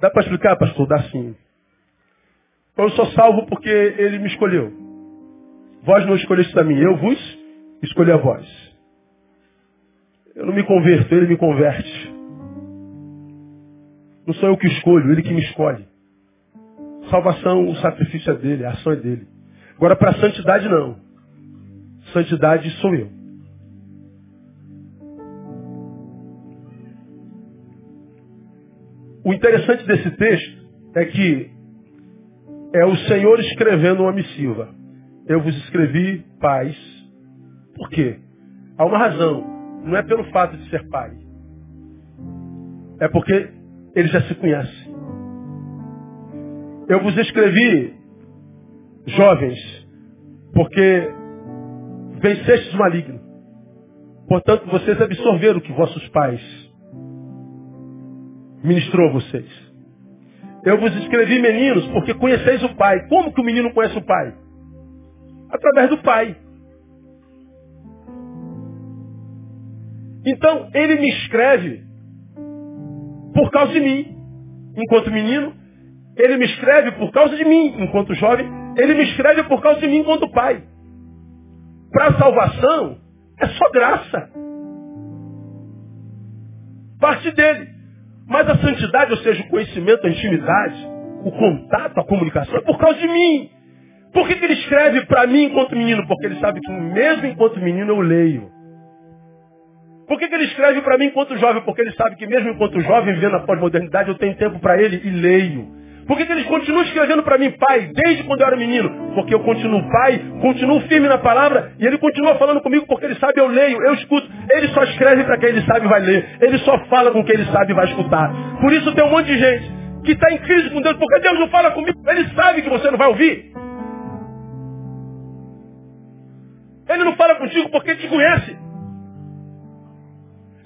S1: Dá para explicar, pastor? Dá sim. Eu sou salvo porque ele me escolheu. Vós não escolheste a mim, eu vos escolhi a vós. Eu não me converto, ele me converte. Não sou eu que escolho, ele que me escolhe. Salvação, o sacrifício é dele, a ação é dele. Agora, para a santidade, não. Santidade sou eu. O interessante desse texto é que é o Senhor escrevendo uma missiva. Eu vos escrevi paz. Por quê? Há uma razão. Não é pelo fato de ser pai. É porque ele já se conhece. Eu vos escrevi, jovens, porque vencestes o maligno. Portanto, vocês absorveram o que vossos pais ministrou a vocês. Eu vos escrevi meninos porque conheceis o Pai. Como que o menino conhece o Pai? Através do Pai. Então, ele me escreve por causa de mim. Enquanto menino, ele me escreve por causa de mim. Enquanto jovem, ele me escreve por causa de mim enquanto pai. Para a salvação, é só graça. Parte dele. Mas a santidade, ou seja, o conhecimento, a intimidade, o contato, a comunicação, é por causa de mim. Por que, que ele escreve para mim enquanto menino? Porque ele sabe que mesmo enquanto menino eu leio. Por que, que ele escreve para mim enquanto jovem? Porque ele sabe que mesmo enquanto jovem, vivendo a pós-modernidade, eu tenho tempo para ele e leio. Por que, que ele continua escrevendo para mim, pai, desde quando eu era menino? Porque eu continuo pai, continuo firme na palavra, e ele continua falando comigo porque ele sabe, eu leio, eu escuto. Ele só escreve para quem ele sabe vai ler. Ele só fala com quem ele sabe vai escutar. Por isso tem um monte de gente que está em crise com Deus, porque Deus não fala comigo. Ele sabe que você não vai ouvir. Ele não fala contigo porque ele te conhece.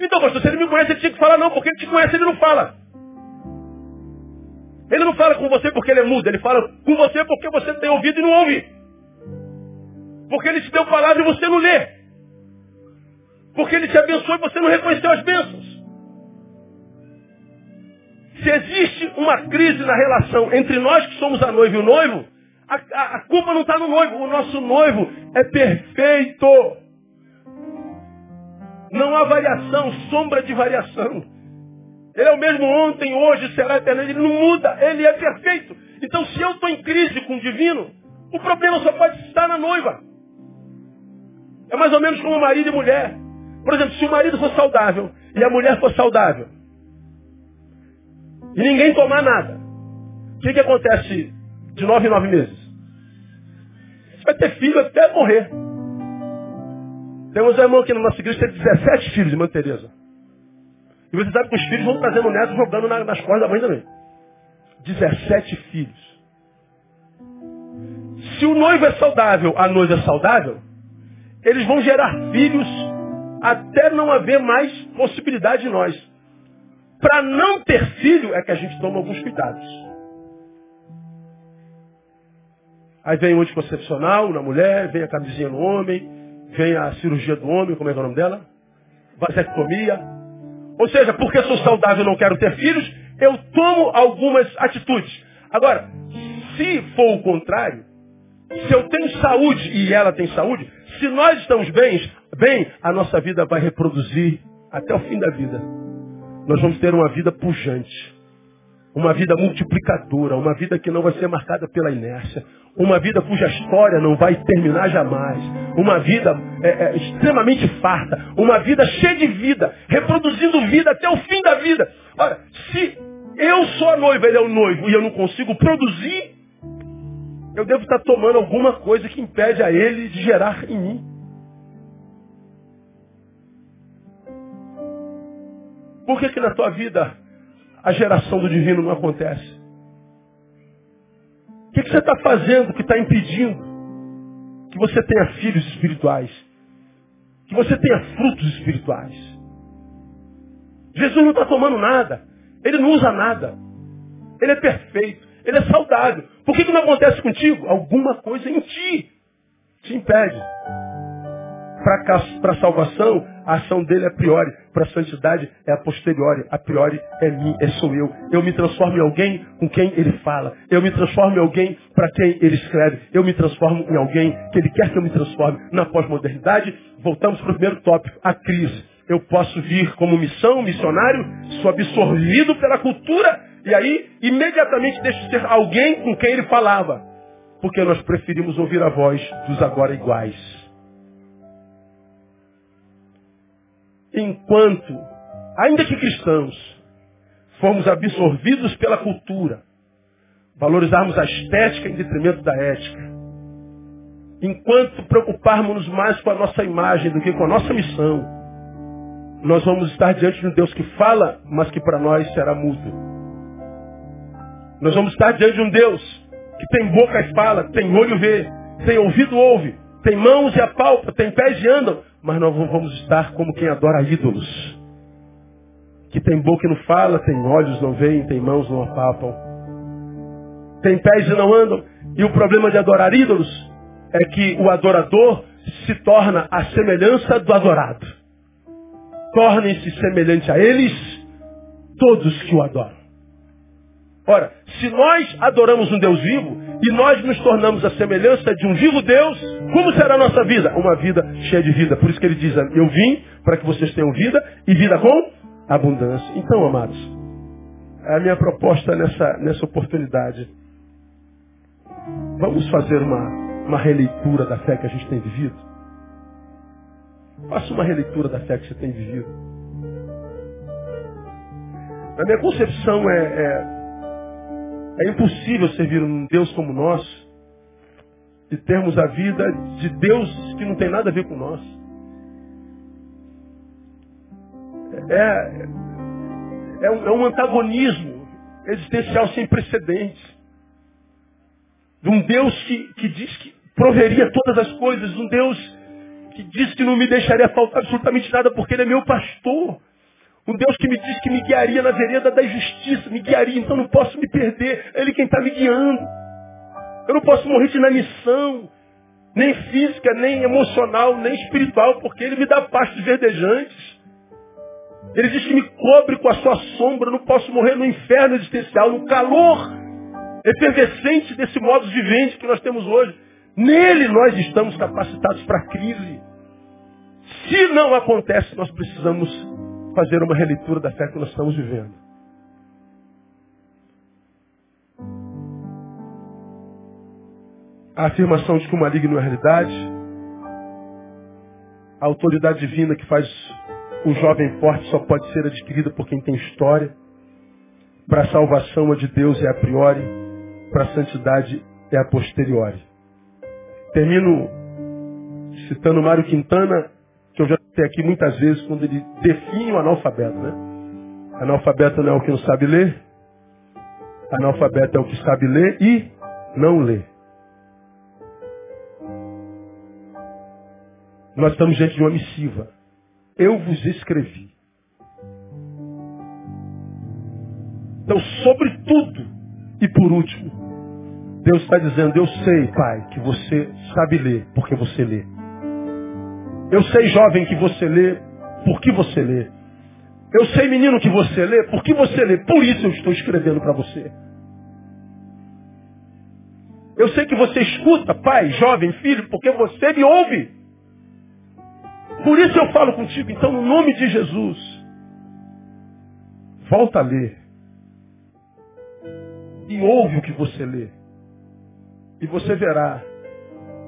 S1: Então, pastor, se ele me conhece, ele tinha que falar não, porque ele te conhece, ele não fala. Ele não fala com você porque ele é mudo, ele fala com você porque você tem ouvido e não ouve. Porque ele te deu palavra e você não lê. Porque ele te abençoou e você não reconheceu as bênçãos. Se existe uma crise na relação entre nós que somos a noiva e o noivo, A, a, a culpa não está no noivo. O nosso noivo é perfeito. Não há variação, sombra de variação. Ele é o mesmo ontem, hoje, será eternamente. Ele não muda, ele é perfeito. Então, se eu estou em crise com o divino, o problema só pode estar na noiva. É mais ou menos como marido e mulher. Por exemplo, se o marido for saudável e a mulher for saudável, e ninguém tomar nada, o que, que acontece de nove em nove meses? Você vai ter filho até morrer. Temos um irmão aqui na nossa igreja que tem 17 filhos, irmã Tereza. E você sabe que os filhos vão trazendo netos jogando nas costas da mãe também. 17 filhos. Se o noivo é saudável, a noiva é saudável, eles vão gerar filhos até não haver mais possibilidade de nós. Para não ter filho é que a gente toma alguns cuidados. Aí vem o anticoncepcional na mulher, vem a camisinha no homem, vem a cirurgia do homem, como é, é o nome dela? Vasectomia. Ou seja, porque sou saudável e não quero ter filhos, eu tomo algumas atitudes. Agora, se for o contrário, se eu tenho saúde e ela tem saúde, se nós estamos bem, bem, a nossa vida vai reproduzir até o fim da vida. Nós vamos ter uma vida pujante, uma vida multiplicadora, uma vida que não vai ser marcada pela inércia, uma vida cuja história não vai terminar jamais, uma vida é, é, extremamente farta, uma vida cheia de vida, reproduzindo vida até o fim da vida. Ora, se eu sou a noiva, ele é o noivo, e eu não consigo produzir eu devo estar tomando alguma coisa que impede a ele de gerar em mim. Por que, que na tua vida a geração do divino não acontece? O que, que você está fazendo que está impedindo que você tenha filhos espirituais? Que você tenha frutos espirituais? Jesus não está tomando nada. Ele não usa nada. Ele é perfeito. Ele é saudável. Por que, que não acontece contigo? Alguma coisa em ti te impede. Para a salvação, a ação dele é a priori. Para a santidade é a posteriori. A priori é mim, é sou eu. Eu me transformo em alguém com quem ele fala. Eu me transformo em alguém para quem ele escreve. Eu me transformo em alguém que ele quer que eu me transforme. Na pós-modernidade, voltamos para o primeiro tópico, a crise. Eu posso vir como missão, missionário, sou absorvido pela cultura e aí, imediatamente deixa de ser alguém com quem ele falava. Porque nós preferimos ouvir a voz dos agora iguais. Enquanto, ainda que cristãos, formos absorvidos pela cultura, valorizarmos a estética em detrimento da ética, enquanto preocuparmos mais com a nossa imagem do que com a nossa missão, nós vamos estar diante de um Deus que fala, mas que para nós será mudo. Nós vamos estar diante de um Deus que tem boca e fala, tem olho vê, tem ouvido ouve, tem mãos e apalpa, tem pés e andam, mas nós vamos estar como quem adora ídolos. Que tem boca e não fala, tem olhos não veem, tem mãos não apalpam. Tem pés e não andam. E o problema de adorar ídolos é que o adorador se torna a semelhança do adorado. Tornem-se semelhante a eles todos que o adoram. Ora, se nós adoramos um Deus vivo e nós nos tornamos a semelhança de um vivo Deus, como será a nossa vida? Uma vida cheia de vida. Por isso que ele diz, eu vim para que vocês tenham vida e vida com abundância. Então, amados, é a minha proposta nessa, nessa oportunidade. Vamos fazer uma, uma releitura da fé que a gente tem vivido? Faça uma releitura da fé que você tem vivido. A minha concepção é, é é impossível servir um Deus como nós e termos a vida de Deus que não tem nada a ver com nós. É, é, um, é um antagonismo existencial sem precedentes. De um Deus que, que diz que proveria todas as coisas, um Deus que diz que não me deixaria faltar absolutamente nada porque Ele é meu pastor. Um Deus que me diz que me guiaria na vereda da justiça, me guiaria, então não posso me perder. É Ele quem está me guiando. Eu não posso morrer de inanição, nem física, nem emocional, nem espiritual, porque Ele me dá pastos verdejantes. Ele diz que me cobre com a sua sombra, eu não posso morrer no inferno existencial, no calor efervescente desse modo de vivente que nós temos hoje. Nele nós estamos capacitados para a crise. Se não acontece, nós precisamos fazer uma releitura da fé que nós estamos vivendo. A afirmação de que o maligno é realidade, a autoridade divina que faz o jovem forte só pode ser adquirida por quem tem história. Para a salvação a de Deus é a priori, para a santidade é a posteriori. Termino citando Mário Quintana, que eu já tenho aqui muitas vezes, quando ele define o analfabeto. Né? Analfabeto não é o que não sabe ler, analfabeto é o que sabe ler e não lê. Nós estamos diante de uma missiva. Eu vos escrevi. Então, sobre tudo e por último, Deus está dizendo, eu sei, Pai, que você sabe ler, porque você lê. Eu sei, jovem, que você lê, porque você lê. Eu sei, menino, que você lê, porque você lê. Por isso eu estou escrevendo para você. Eu sei que você escuta, pai, jovem, filho, porque você me ouve. Por isso eu falo contigo. Então, no nome de Jesus, volta a ler. E ouve o que você lê. E você verá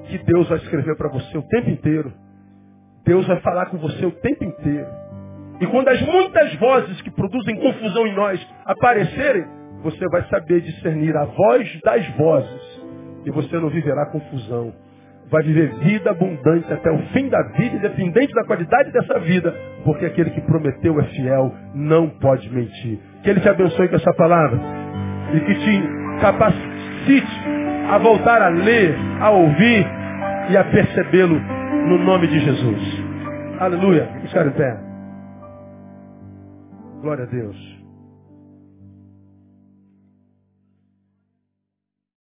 S1: que Deus vai escrever para você o tempo inteiro. Deus vai falar com você o tempo inteiro. E quando as muitas vozes que produzem confusão em nós aparecerem, você vai saber discernir a voz das vozes. E você não viverá confusão vai viver vida abundante até o fim da vida, independente da qualidade dessa vida, porque aquele que prometeu é fiel, não pode mentir. Que Ele te abençoe com essa palavra e que te capacite a voltar a ler, a ouvir e a percebê-lo no nome de Jesus. Aleluia. Ficar em pé. Glória a Deus.